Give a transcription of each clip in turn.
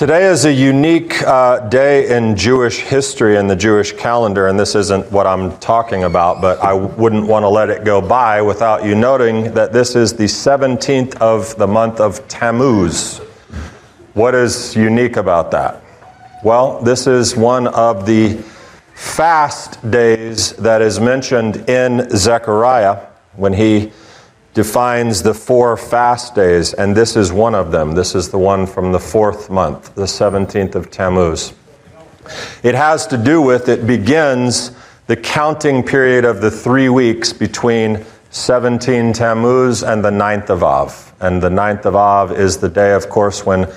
Today is a unique uh, day in Jewish history and the Jewish calendar, and this isn't what I'm talking about, but I wouldn't want to let it go by without you noting that this is the 17th of the month of Tammuz. What is unique about that? Well, this is one of the fast days that is mentioned in Zechariah when he defines the four fast days, and this is one of them. This is the one from the fourth month, the 17th of Tammuz. It has to do with, it begins the counting period of the three weeks between 17 Tammuz and the 9th of Av. And the 9th of Av is the day, of course, when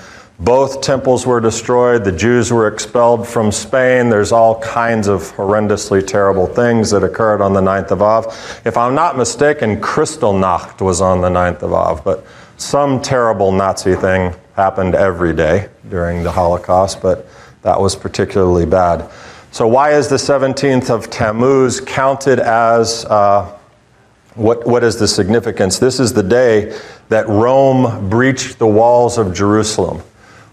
both temples were destroyed. The Jews were expelled from Spain. There's all kinds of horrendously terrible things that occurred on the 9th of Av. If I'm not mistaken, Kristallnacht was on the 9th of Av, but some terrible Nazi thing happened every day during the Holocaust, but that was particularly bad. So, why is the 17th of Tammuz counted as uh, what, what is the significance? This is the day that Rome breached the walls of Jerusalem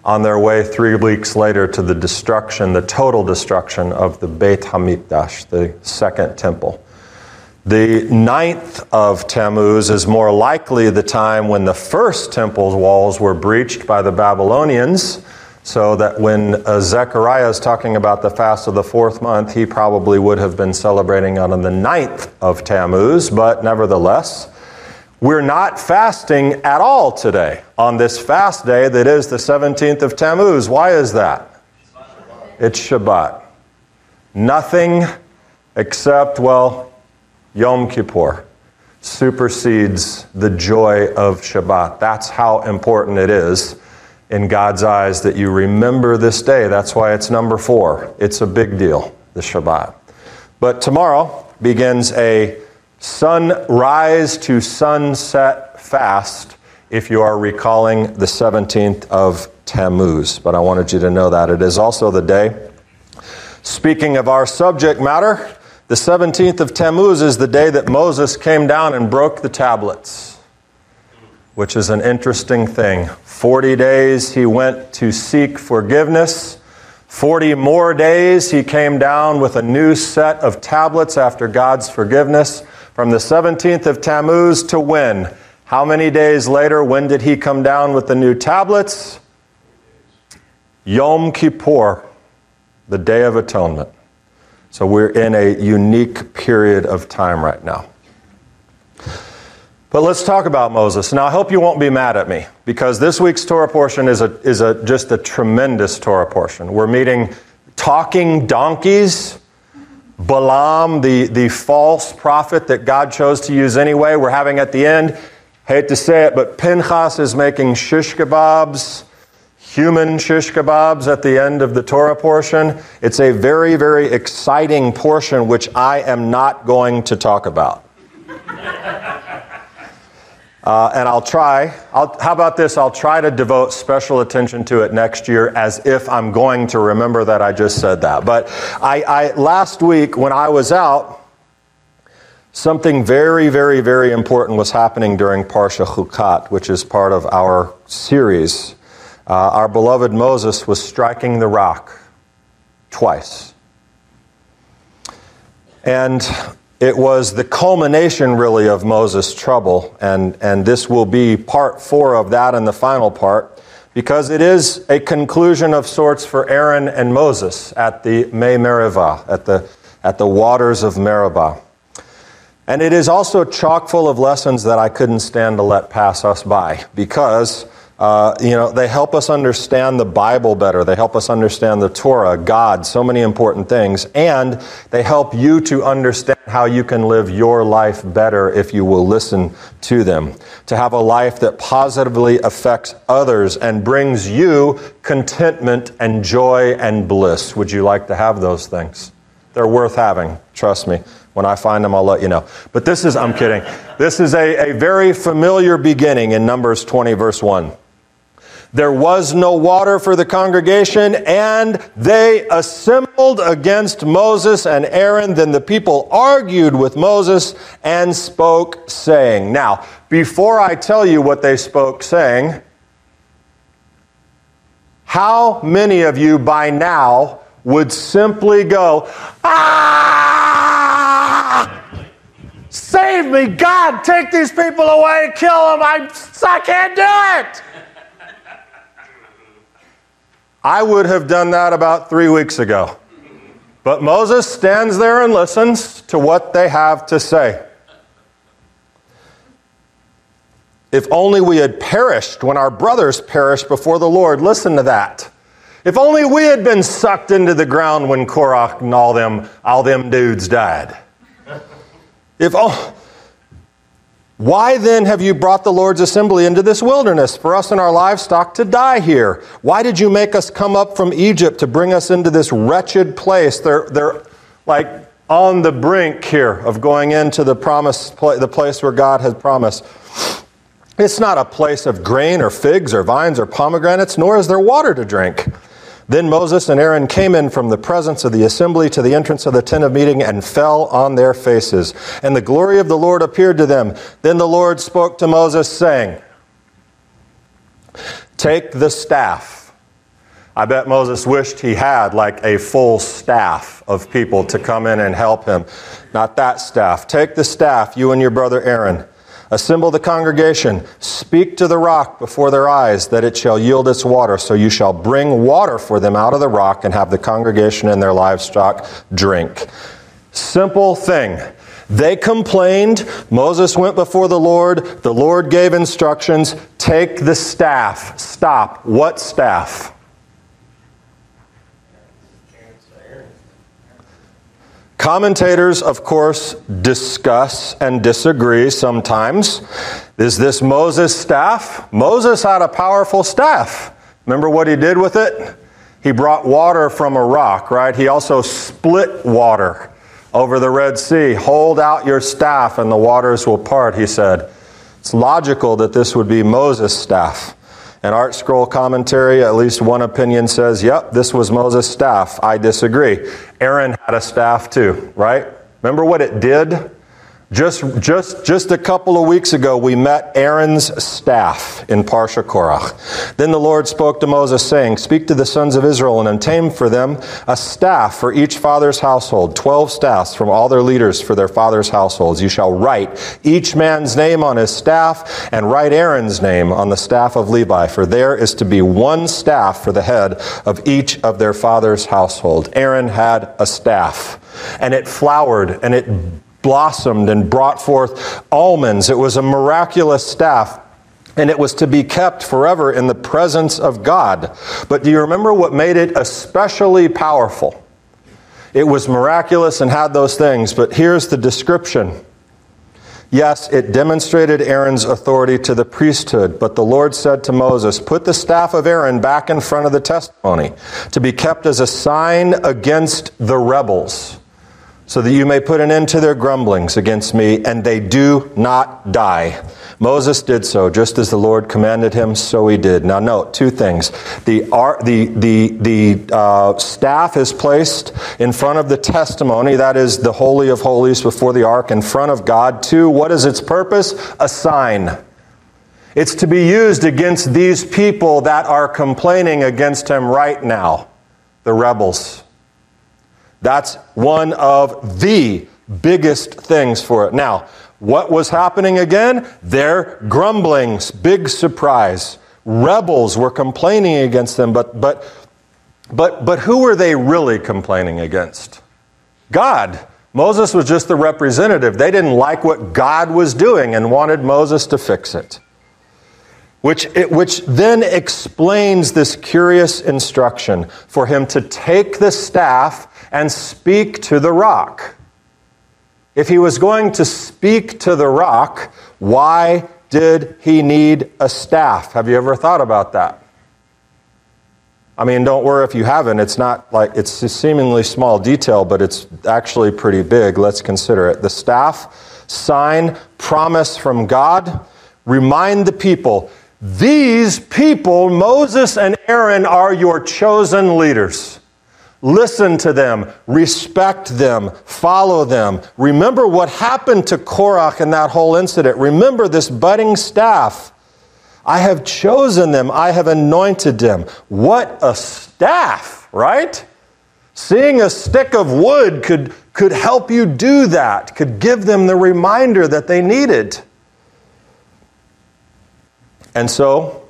on their way three weeks later to the destruction, the total destruction of the Beit Hamikdash, the second temple. The ninth of Tammuz is more likely the time when the first temple's walls were breached by the Babylonians, so that when uh, Zechariah is talking about the fast of the fourth month, he probably would have been celebrating on the ninth of Tammuz, but nevertheless, we're not fasting at all today on this fast day that is the 17th of Tammuz. Why is that? It's Shabbat. Nothing except, well, Yom Kippur supersedes the joy of Shabbat. That's how important it is in God's eyes that you remember this day. That's why it's number four. It's a big deal, the Shabbat. But tomorrow begins a sunrise to sunset fast if you are recalling the 17th of Tammuz. But I wanted you to know that. It is also the day. Speaking of our subject matter, the 17th of Tammuz is the day that Moses came down and broke the tablets, which is an interesting thing. 40 days he went to seek forgiveness. 40 more days he came down with a new set of tablets after God's forgiveness from the 17th of Tammuz to when? How many days later, when did he come down with the new tablets? Yom Kippur, the Day of Atonement. So we're in a unique period of time right now. But let's talk about Moses. Now, I hope you won't be mad at me because this week's Torah portion is, a, is a, just a tremendous Torah portion. We're meeting talking donkeys Balaam, the, the false prophet that God chose to use anyway. We're having at the end, hate to say it, but Pinchas is making shish kebabs, human shish kebabs at the end of the Torah portion. It's a very, very exciting portion which I am not going to talk about. Uh, and I'll try, I'll, how about this? I'll try to devote special attention to it next year as if I'm going to remember that I just said that. But I, I last week when I was out, something very, very, very important was happening during Parsha Chukat, which is part of our series. Uh, our beloved Moses was striking the rock twice. And it was the culmination, really, of Moses' trouble, and, and this will be part four of that and the final part, because it is a conclusion of sorts for Aaron and Moses at the Mei Meribah, at the, at the waters of Meribah. And it is also chock full of lessons that I couldn't stand to let pass us by, because uh, you know, they help us understand the Bible better. They help us understand the Torah, God, so many important things. And they help you to understand how you can live your life better if you will listen to them. To have a life that positively affects others and brings you contentment and joy and bliss. Would you like to have those things? They're worth having, trust me. When I find them, I'll let you know. But this is, I'm kidding. This is a, a very familiar beginning in Numbers 20, verse 1. There was no water for the congregation, and they assembled against Moses and Aaron. Then the people argued with Moses and spoke, saying, Now, before I tell you what they spoke, saying, How many of you by now would simply go, Ah! Save me, God, take these people away, kill them, I, I can't do it. I would have done that about three weeks ago. But Moses stands there and listens to what they have to say. If only we had perished when our brothers perished before the Lord. Listen to that. If only we had been sucked into the ground when Korah and all them, all them dudes died. If oh, why then have you brought the Lord's assembly into this wilderness for us and our livestock to die here? Why did you make us come up from Egypt to bring us into this wretched place? They're, they're like on the brink here of going into the promise, the place where God has promised. It's not a place of grain or figs or vines or pomegranates, nor is there water to drink. Then Moses and Aaron came in from the presence of the assembly to the entrance of the tent of meeting and fell on their faces. And the glory of the Lord appeared to them. Then the Lord spoke to Moses, saying, Take the staff. I bet Moses wished he had like a full staff of people to come in and help him. Not that staff. Take the staff, you and your brother Aaron Assemble the congregation, speak to the rock before their eyes, that it shall yield its water. So you shall bring water for them out of the rock and have the congregation and their livestock drink. Simple thing. They complained. Moses went before the Lord. The Lord gave instructions take the staff. Stop. What staff? Commentators, of course, discuss and disagree sometimes. Is this Moses' staff? Moses had a powerful staff. Remember what he did with it? He brought water from a rock, right? He also split water over the Red Sea. Hold out your staff and the waters will part, he said. It's logical that this would be Moses' staff. An ArtScroll commentary, at least one opinion says, yep, this was Moses' staff. I disagree. Aaron had a staff too, right? Remember what it did? Just, just, just a couple of weeks ago, we met Aaron's staff in Parsha Korach. Then the Lord spoke to Moses, saying, Speak to the sons of Israel and obtain for them a staff for each father's household, twelve staffs from all their leaders for their father's households. You shall write each man's name on his staff, and write Aaron's name on the staff of Levi, for there is to be one staff for the head of each of their father's household. Aaron had a staff, and it flowered, and it blossomed and brought forth almonds. It was a miraculous staff. And it was to be kept forever in the presence of God. But do you remember what made it especially powerful? It was miraculous and had those things, but here's the description. Yes, it demonstrated Aaron's authority to the priesthood, but the Lord said to Moses, Put the staff of Aaron back in front of the testimony to be kept as a sign against the rebels so that you may put an end to their grumblings against me, and they do not die. Moses did so, just as the Lord commanded him, so he did. Now, note two things. The, the, the, the uh, staff is placed in front of the testimony, that is the Holy of Holies before the ark, in front of God. Two, what is its purpose? A sign. It's to be used against these people that are complaining against him right now, the rebels. That's one of the biggest things for it. Now, what was happening again? Their grumblings, big surprise. Rebels were complaining against them, but, but, but, but who were they really complaining against? God. Moses was just the representative. They didn't like what God was doing and wanted Moses to fix it which, it, which then explains this curious instruction for him to take the staff and speak to the rock. If he was going to speak to the rock, why did he need a staff? Have you ever thought about that? I mean, don't worry if you haven't. It's not like it's a seemingly small detail, but it's actually pretty big. Let's consider it. The staff, sign, promise from God, remind the people these people, Moses and Aaron, are your chosen leaders. Listen to them, respect them, follow them. Remember what happened to Korach in that whole incident. Remember this budding staff I have chosen them. I have anointed them. What a staff, right? Seeing a stick of wood could, could help you do that, could give them the reminder that they needed. And so,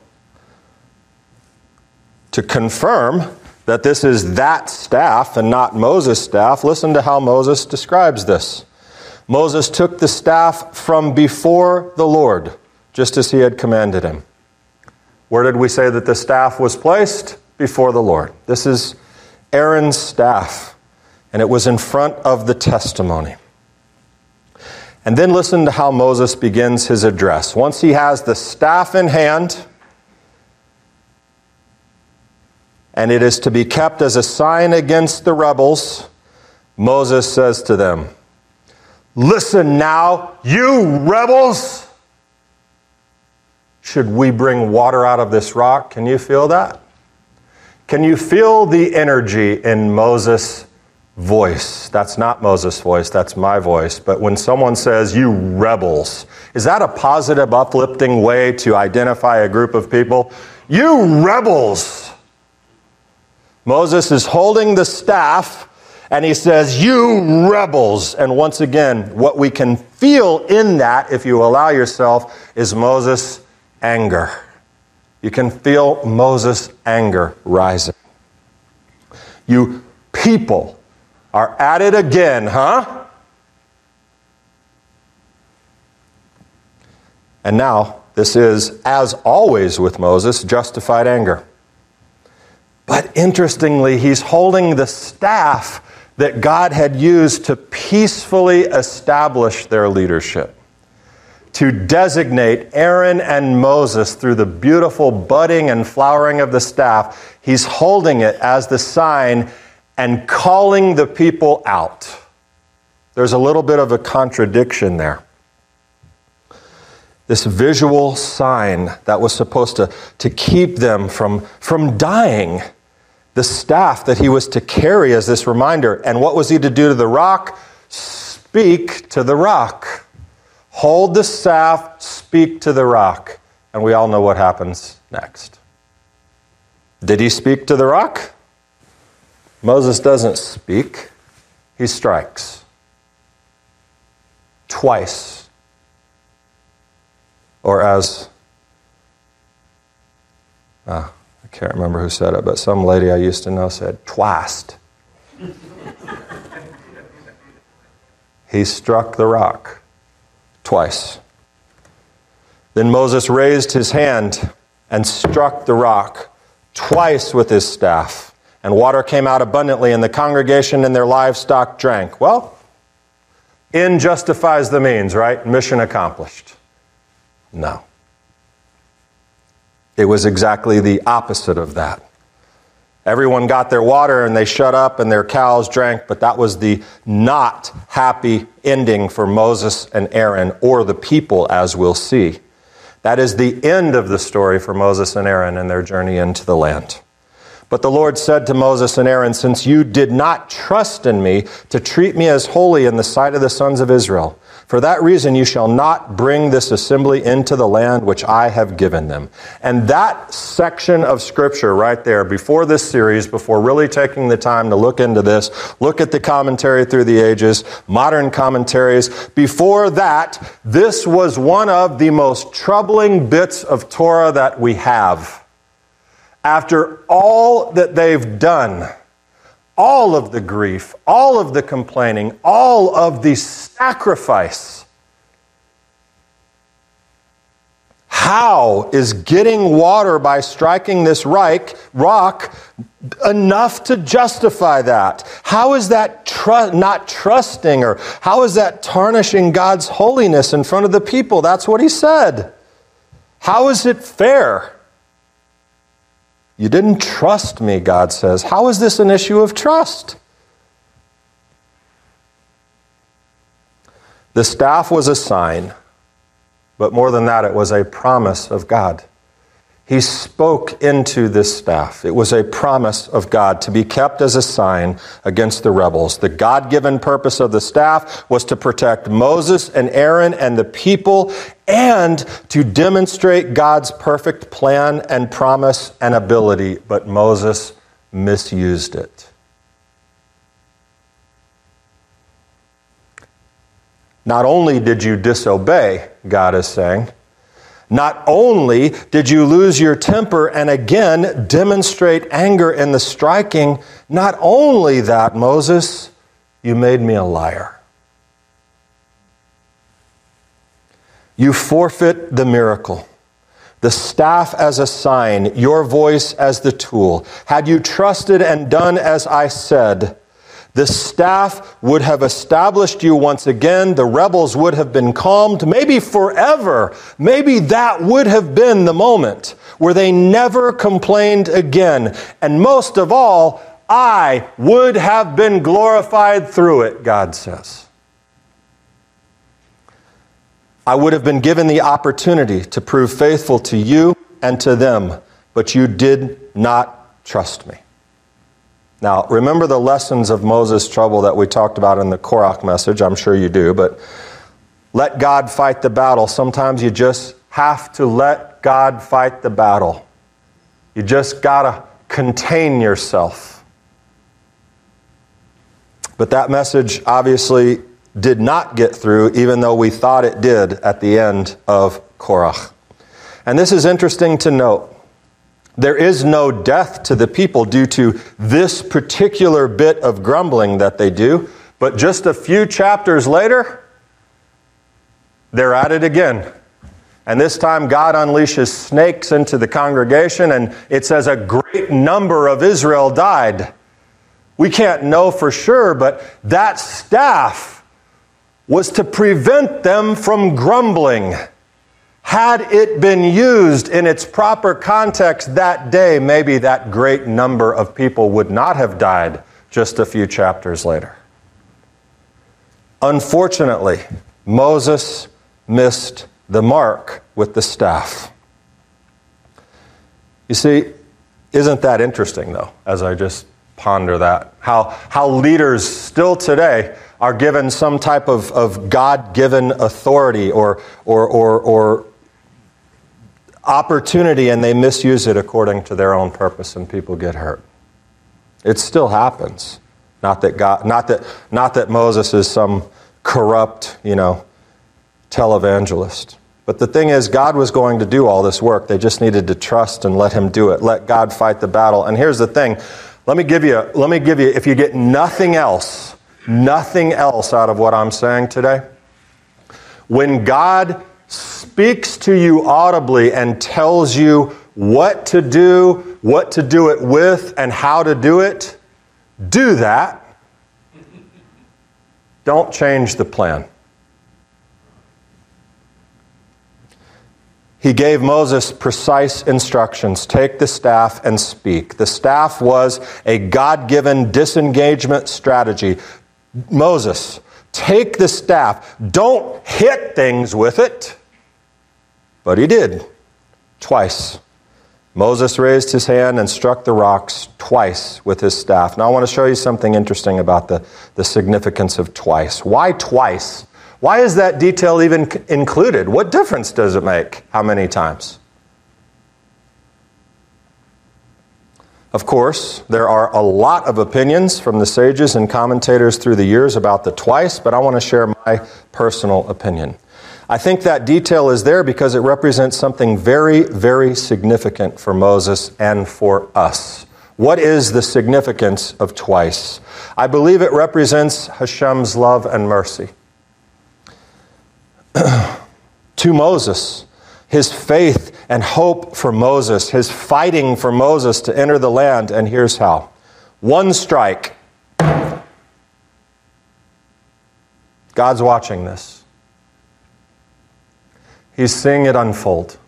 to confirm that this is that staff and not Moses' staff, listen to how Moses describes this. Moses took the staff from before the Lord, just as he had commanded him. Where did we say that the staff was placed? Before the Lord. This is Aaron's staff, and it was in front of the testimony. And then listen to how Moses begins his address. Once he has the staff in hand, and it is to be kept as a sign against the rebels, Moses says to them, Listen now, you rebels! Should we bring water out of this rock? Can you feel that? Can you feel the energy in Moses' voice? That's not Moses' voice, that's my voice. But when someone says, You rebels, is that a positive, uplifting way to identify a group of people? You rebels! Moses is holding the staff and he says, You rebels. And once again, what we can feel in that, if you allow yourself, is Moses' anger. You can feel Moses' anger rising. You people are at it again, huh? And now, this is, as always with Moses, justified anger. But interestingly, he's holding the staff that God had used to peacefully establish their leadership to designate Aaron and Moses through the beautiful budding and flowering of the staff. He's holding it as the sign and calling the people out. There's a little bit of a contradiction there. This visual sign that was supposed to, to keep them from, from dying, the staff that he was to carry as this reminder. And what was he to do to the rock? Speak to the rock. Hold the staff, speak to the rock. And we all know what happens next. Did he speak to the rock? Moses doesn't speak, he strikes. Twice. Or as, uh, can't remember who said it, but some lady I used to know said, twice. he struck the rock twice. Then Moses raised his hand and struck the rock twice with his staff, and water came out abundantly, and the congregation and their livestock drank. Well, in justifies the means, right? Mission accomplished. No. It was exactly the opposite of that. Everyone got their water and they shut up and their cows drank, but that was the not happy ending for Moses and Aaron or the people, as we'll see. That is the end of the story for Moses and Aaron and their journey into the land. But the Lord said to Moses and Aaron, Since you did not trust in me to treat me as holy in the sight of the sons of Israel, for that reason, you shall not bring this assembly into the land which I have given them. And that section of scripture right there, before this series, before really taking the time to look into this, look at the commentary through the ages, modern commentaries, before that, this was one of the most troubling bits of Torah that we have. After all that they've done, all of the grief, all of the complaining, all of the sacrifice. How is getting water by striking this rock enough to justify that? How is that not trusting or how is that tarnishing God's holiness in front of the people? That's what he said. How is it fair? You didn't trust me, God says. How is this an issue of trust? The staff was a sign, but more than that, it was a promise of God. He spoke into this staff. It was a promise of God to be kept as a sign against the rebels. The God given purpose of the staff was to protect Moses and Aaron and the people and to demonstrate God's perfect plan and promise and ability, but Moses misused it. Not only did you disobey, God is saying, not only did you lose your temper and again demonstrate anger in the striking, not only that, Moses, you made me a liar. You forfeit the miracle, the staff as a sign, your voice as the tool. Had you trusted and done as I said, the staff would have established you once again. The rebels would have been calmed, maybe forever. Maybe that would have been the moment where they never complained again. And most of all, I would have been glorified through it, God says. I would have been given the opportunity to prove faithful to you and to them, but you did not trust me. Now, remember the lessons of Moses' trouble that we talked about in the Korach message. I'm sure you do, but let God fight the battle. Sometimes you just have to let God fight the battle. You just got to contain yourself. But that message obviously did not get through, even though we thought it did at the end of Korach. And this is interesting to note. There is no death to the people due to this particular bit of grumbling that they do, but just a few chapters later, they're at it again. And this time, God unleashes snakes into the congregation, and it says a great number of Israel died. We can't know for sure, but that staff was to prevent them from grumbling. Had it been used in its proper context that day, maybe that great number of people would not have died just a few chapters later. Unfortunately, Moses missed the mark with the staff. You see, isn't that interesting, though, as I just ponder that? How, how leaders still today are given some type of, of God given authority or, or, or, or opportunity and they misuse it according to their own purpose and people get hurt. It still happens. Not that God, not that, not that Moses is some corrupt, you know, televangelist. But the thing is, God was going to do all this work. They just needed to trust and let Him do it. Let God fight the battle. And here's the thing. Let me give you, let me give you, if you get nothing else, nothing else out of what I'm saying today, when God speaks to you audibly and tells you what to do, what to do it with, and how to do it, do that. Don't change the plan. He gave Moses precise instructions take the staff and speak. The staff was a God given disengagement strategy. Moses, take the staff. Don't hit things with it. But he did, twice. Moses raised his hand and struck the rocks twice with his staff. Now, I want to show you something interesting about the, the significance of twice. Why twice? Why is that detail even included? What difference does it make? How many times? Of course, there are a lot of opinions from the sages and commentators through the years about the twice, but I want to share my personal opinion. I think that detail is there because it represents something very, very significant for Moses and for us. What is the significance of twice? I believe it represents Hashem's love and mercy. to Moses, his faith and hope for Moses, his fighting for Moses to enter the land, and here's how one strike. God's watching this. He's seeing it unfold.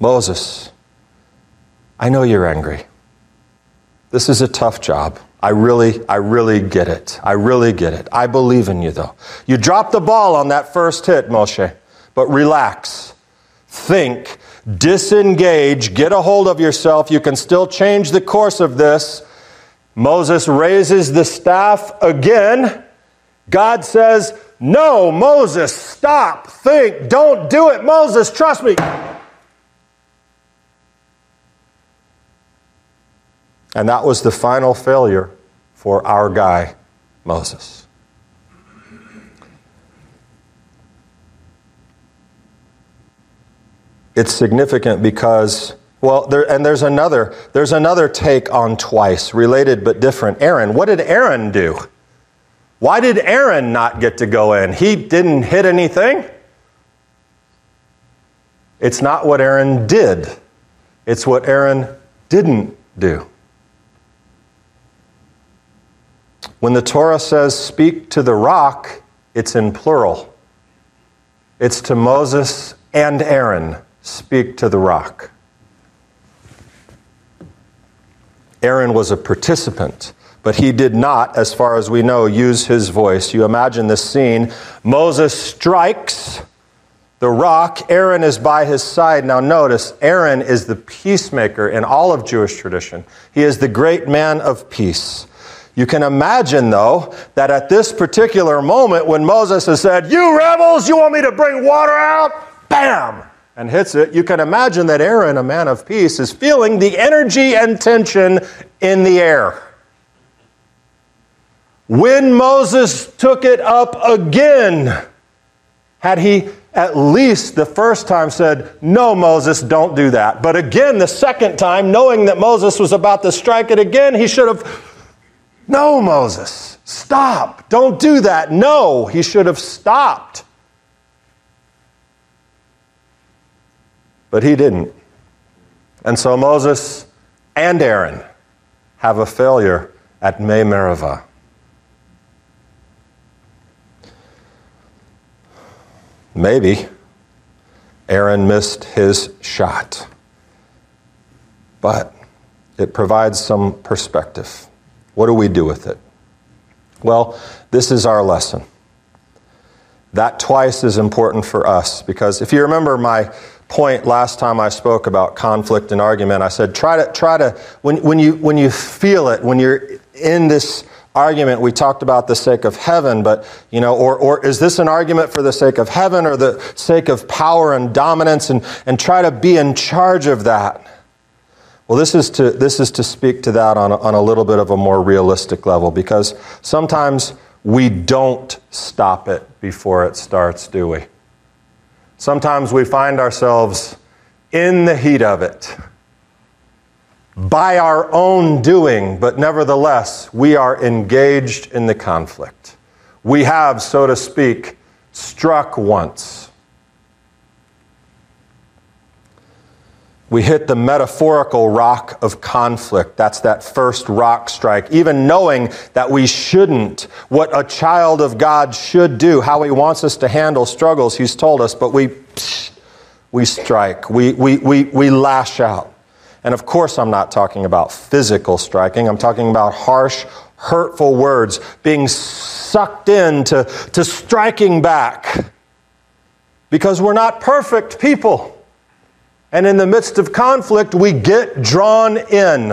Moses, I know you're angry. This is a tough job. I really, I really get it. I really get it. I believe in you, though. You dropped the ball on that first hit, Moshe, but relax. Think disengage, get a hold of yourself. You can still change the course of this. Moses raises the staff again. God says, No, Moses, stop, think, don't do it. Moses, trust me. And that was the final failure for our guy, Moses. It's significant because well, there, and there's another there's another take on twice, related but different. Aaron, what did Aaron do? Why did Aaron not get to go in? He didn't hit anything. It's not what Aaron did. It's what Aaron didn't do. When the Torah says speak to the rock, it's in plural. It's to Moses and Aaron speak to the rock. Aaron was a participant, but he did not, as far as we know, use his voice. You imagine this scene. Moses strikes the rock. Aaron is by his side. Now, notice, Aaron is the peacemaker in all of Jewish tradition. He is the great man of peace. You can imagine, though, that at this particular moment when Moses has said, You rebels, you want me to bring water out? Bam! And hits it. You can imagine that Aaron, a man of peace, is feeling the energy and tension in the air. When Moses took it up again, had he at least the first time said, No, Moses, don't do that. But again, the second time, knowing that Moses was about to strike it again, he should have no, Moses, stop. Don't do that. No, he should have stopped. But he didn't. And so Moses and Aaron have a failure at Mei Merivah. Maybe Aaron missed his shot, but it provides some perspective. What do we do with it? Well, this is our lesson. That twice is important for us because if you remember my point last time I spoke about conflict and argument, I said try to try to when, when you when you feel it, when you're in this argument, we talked about the sake of heaven, but you know, or or is this an argument for the sake of heaven or the sake of power and dominance and, and try to be in charge of that. Well, this is to, this is to speak to that on a, on a little bit of a more realistic level because sometimes we don't stop it before it starts, do we? Sometimes we find ourselves in the heat of it by our own doing, but nevertheless, we are engaged in the conflict. We have, so to speak, struck once. we hit the metaphorical rock of conflict. That's that first rock strike. Even knowing that we shouldn't, what a child of God should do, how he wants us to handle struggles, he's told us, but we, we strike, we, we, we, we lash out. And of course, I'm not talking about physical striking, I'm talking about harsh, hurtful words, being sucked into to striking back. Because we're not perfect people. And in the midst of conflict, we get drawn in.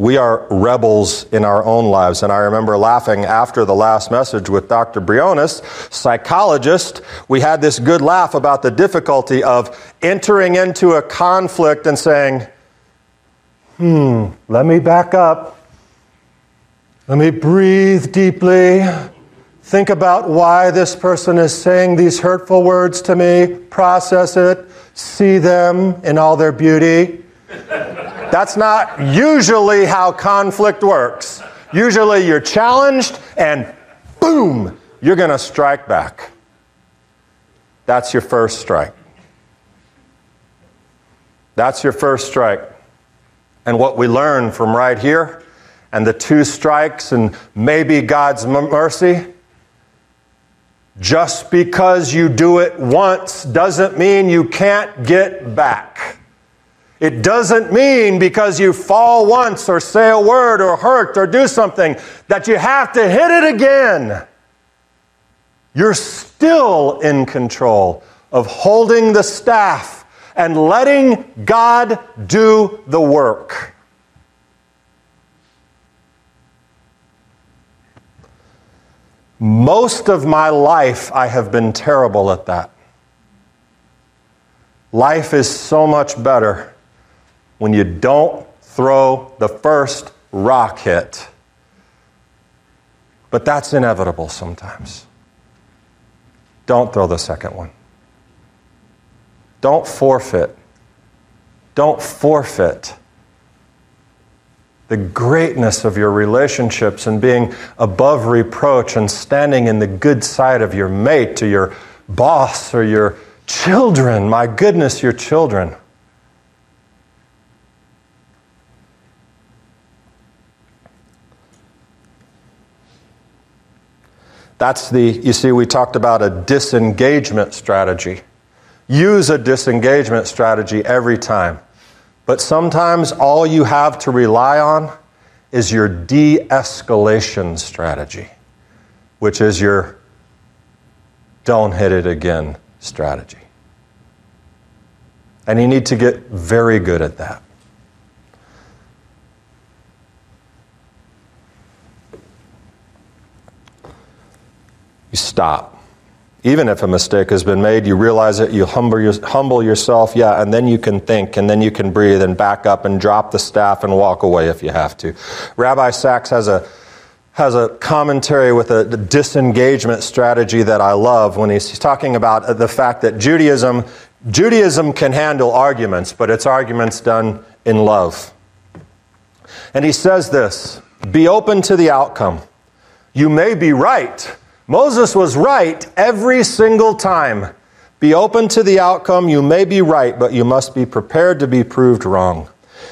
We are rebels in our own lives. And I remember laughing after the last message with Dr. Briones, psychologist. We had this good laugh about the difficulty of entering into a conflict and saying, hmm, let me back up. Let me breathe deeply. Think about why this person is saying these hurtful words to me, process it, see them in all their beauty. That's not usually how conflict works. Usually you're challenged and boom, you're going to strike back. That's your first strike. That's your first strike. And what we learn from right here and the two strikes and maybe God's mercy just because you do it once doesn't mean you can't get back. It doesn't mean because you fall once or say a word or hurt or do something that you have to hit it again. You're still in control of holding the staff and letting God do the work. Most of my life, I have been terrible at that. Life is so much better when you don't throw the first rock hit. But that's inevitable sometimes. Don't throw the second one. Don't forfeit. Don't forfeit the greatness of your relationships and being above reproach and standing in the good side of your mate or your boss or your children. My goodness, your children. That's the, you see, we talked about a disengagement strategy. Use a disengagement strategy every time. But sometimes all you have to rely on is your de escalation strategy, which is your don't hit it again strategy. And you need to get very good at that. Stop. Even if a mistake has been made, you realize it, you humble, your, humble yourself, yeah, and then you can think, and then you can breathe and back up and drop the staff and walk away if you have to. Rabbi Sacks has a has a commentary with a disengagement strategy that I love when he's talking about the fact that Judaism Judaism can handle arguments, but it's arguments done in love. And he says this, be open to the outcome. You may be right, Moses was right every single time. Be open to the outcome. You may be right, but you must be prepared to be proved wrong.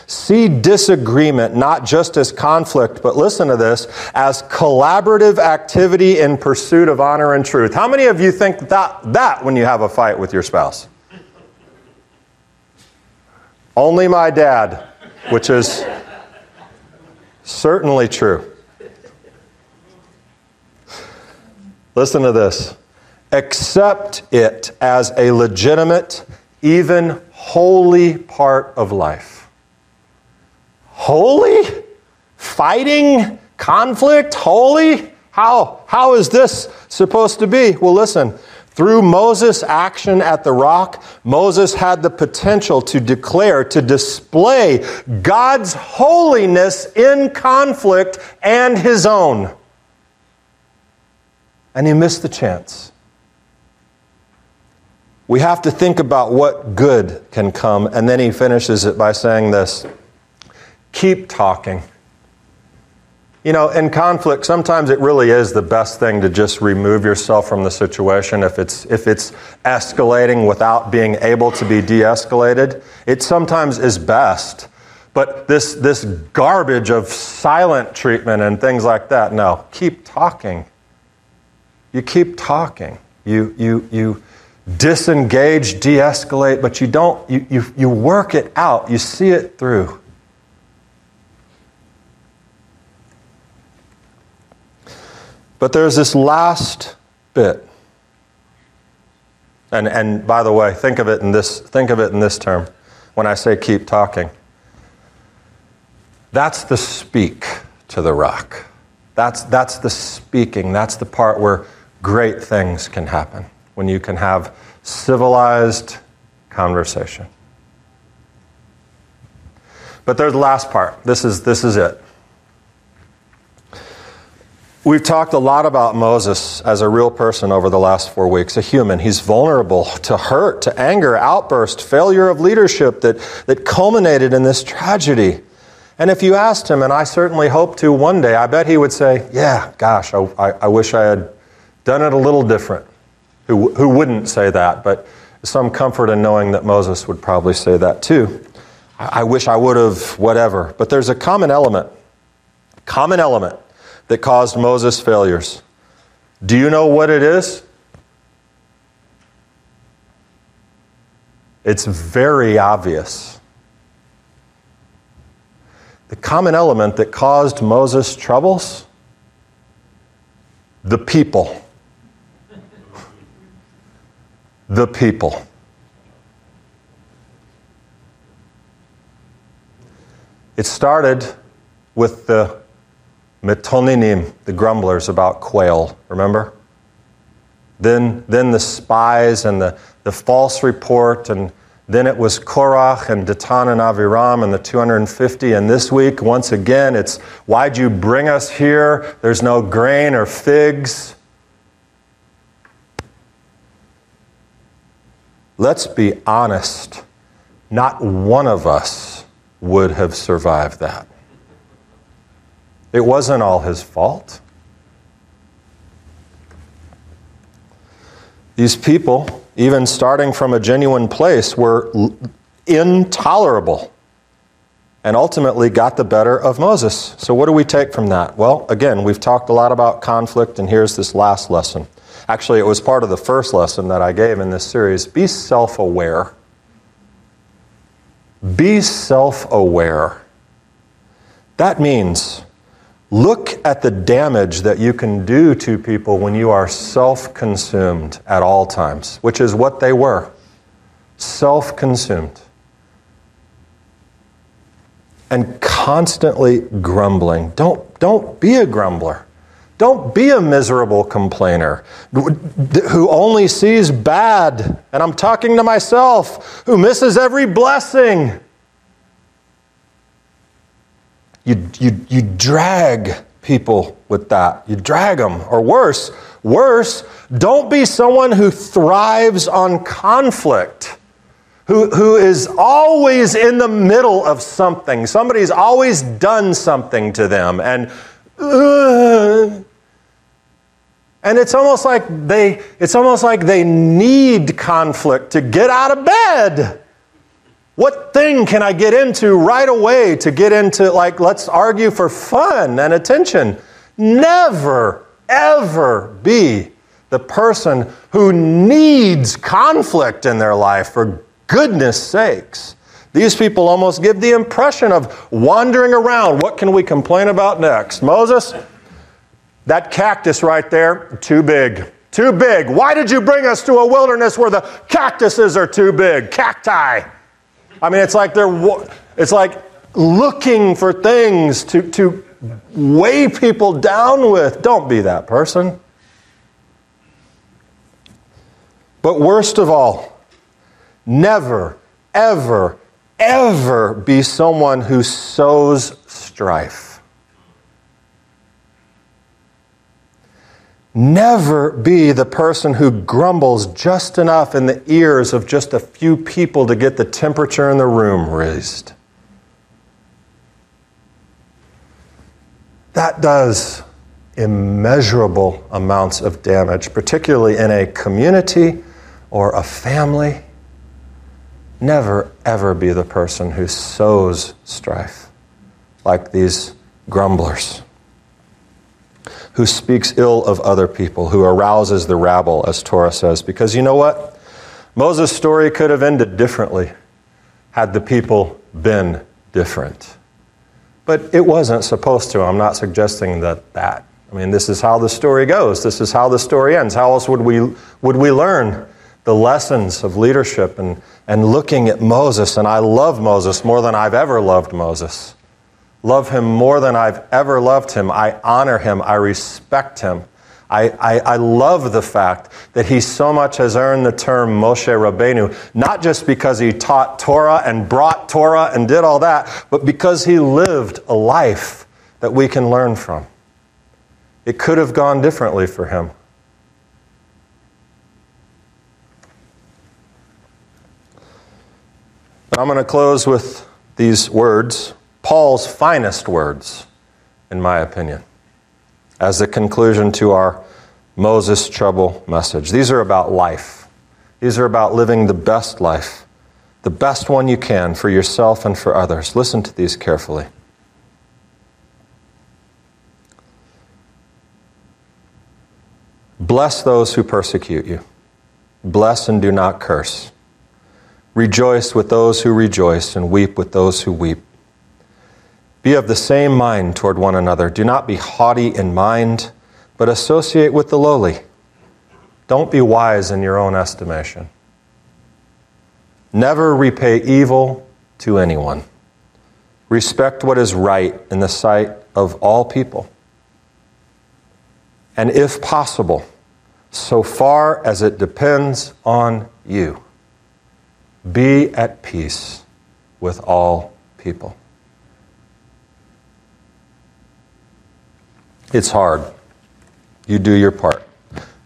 See disagreement not just as conflict, but listen to this, as collaborative activity in pursuit of honor and truth. How many of you think that, that when you have a fight with your spouse? Only my dad, which is certainly true. Listen to this. Accept it as a legitimate, even holy part of life. Holy? Fighting? Conflict? Holy? How? How is this supposed to be? Well, listen. Through Moses' action at the rock, Moses had the potential to declare, to display God's holiness in conflict and his own and he missed the chance. We have to think about what good can come, and then he finishes it by saying this keep talking. You know, in conflict, sometimes it really is the best thing to just remove yourself from the situation if it's, if it's escalating without being able to be de escalated. It sometimes is best. But this, this garbage of silent treatment and things like that, no, keep talking. You keep talking. You, you, you disengage, de escalate, but you don't, you, you, you work it out. You see it through. But there's this last bit. And, and by the way, think of it in this, think of it in this term when I say keep talking. That's the speak to the rock. That's, that's the speaking. That's the part where great things can happen when you can have civilized conversation. But there's the last part. This is, this is it. We've talked a lot about Moses as a real person over the last four weeks, a human. He's vulnerable to hurt, to anger, outburst, failure of leadership that, that culminated in this tragedy. And if you asked him, and I certainly hope to one day, I bet he would say, Yeah, gosh, I, I, I wish I had done it a little different. Who, who wouldn't say that? But some comfort in knowing that Moses would probably say that too. I, I wish I would have, whatever. But there's a common element, common element that caused Moses' failures. Do you know what it is? It's very obvious. The common element that caused Moses' troubles? The people. The people. It started with the mitonenim, the grumblers about quail, remember? Then, then the spies and the, the false report, and then it was Korach and Datan and Aviram and the 250. And this week, once again, it's why'd you bring us here? There's no grain or figs. Let's be honest. Not one of us would have survived that. It wasn't all his fault. These people, even starting from a genuine place, were intolerable and ultimately got the better of Moses. So, what do we take from that? Well, again, we've talked a lot about conflict, and here's this last lesson. Actually, it was part of the first lesson that I gave in this series. Be self aware. Be self aware. That means Look at the damage that you can do to people when you are self consumed at all times, which is what they were self consumed. And constantly grumbling. Don't, don't be a grumbler. Don't be a miserable complainer who only sees bad. And I'm talking to myself, who misses every blessing. You, you, you drag people with that. You drag them. Or worse, worse, don't be someone who thrives on conflict, who, who is always in the middle of something. Somebody's always done something to them. And, uh, and it's almost like they it's almost like they need conflict to get out of bed. What thing can I get into right away to get into, like, let's argue for fun and attention? Never, ever be the person who needs conflict in their life, for goodness sakes. These people almost give the impression of wandering around. What can we complain about next? Moses, that cactus right there, too big. Too big. Why did you bring us to a wilderness where the cactuses are too big? Cacti. I mean, it's like they're it's like looking for things to, to weigh people down with. Don't be that person. But worst of all, never, ever, ever be someone who sows strife. Never be the person who grumbles just enough in the ears of just a few people to get the temperature in the room raised. That does immeasurable amounts of damage, particularly in a community or a family. Never, ever be the person who sows strife like these grumblers who speaks ill of other people, who arouses the rabble, as Torah says. Because you know what? Moses' story could have ended differently had the people been different. But it wasn't supposed to. I'm not suggesting that that. I mean, this is how the story goes. This is how the story ends. How else would we, would we learn the lessons of leadership and, and looking at Moses? And I love Moses more than I've ever loved Moses love him more than I've ever loved him. I honor him. I respect him. I, I, I, love the fact that he so much has earned the term Moshe Rabbeinu, not just because he taught Torah and brought Torah and did all that, but because he lived a life that we can learn from. It could have gone differently for him. I'm going to close with these words. Paul's finest words, in my opinion, as the conclusion to our Moses trouble message. These are about life. These are about living the best life, the best one you can for yourself and for others. Listen to these carefully. Bless those who persecute you. Bless and do not curse. Rejoice with those who rejoice and weep with those who weep. Be of the same mind toward one another. Do not be haughty in mind, but associate with the lowly. Don't be wise in your own estimation. Never repay evil to anyone. Respect what is right in the sight of all people. And if possible, so far as it depends on you, be at peace with all people. It's hard. You do your part,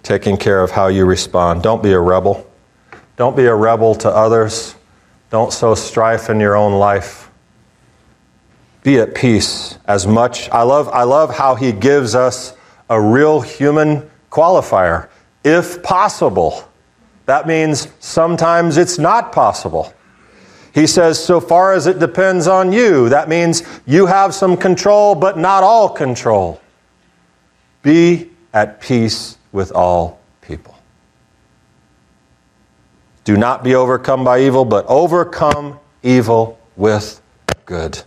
taking care of how you respond. Don't be a rebel. Don't be a rebel to others. Don't sow strife in your own life. Be at peace as much. I love, I love how he gives us a real human qualifier. If possible. That means sometimes it's not possible. He says, so far as it depends on you. That means you have some control, but not all control. Be at peace with all people. Do not be overcome by evil, but overcome evil with good.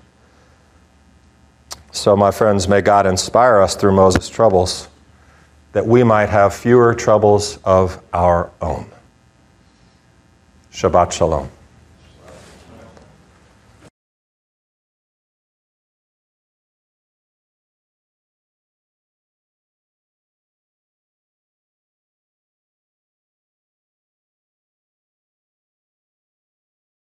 So, my friends, may God inspire us through Moses' troubles that we might have fewer troubles of our own. Shabbat Shalom.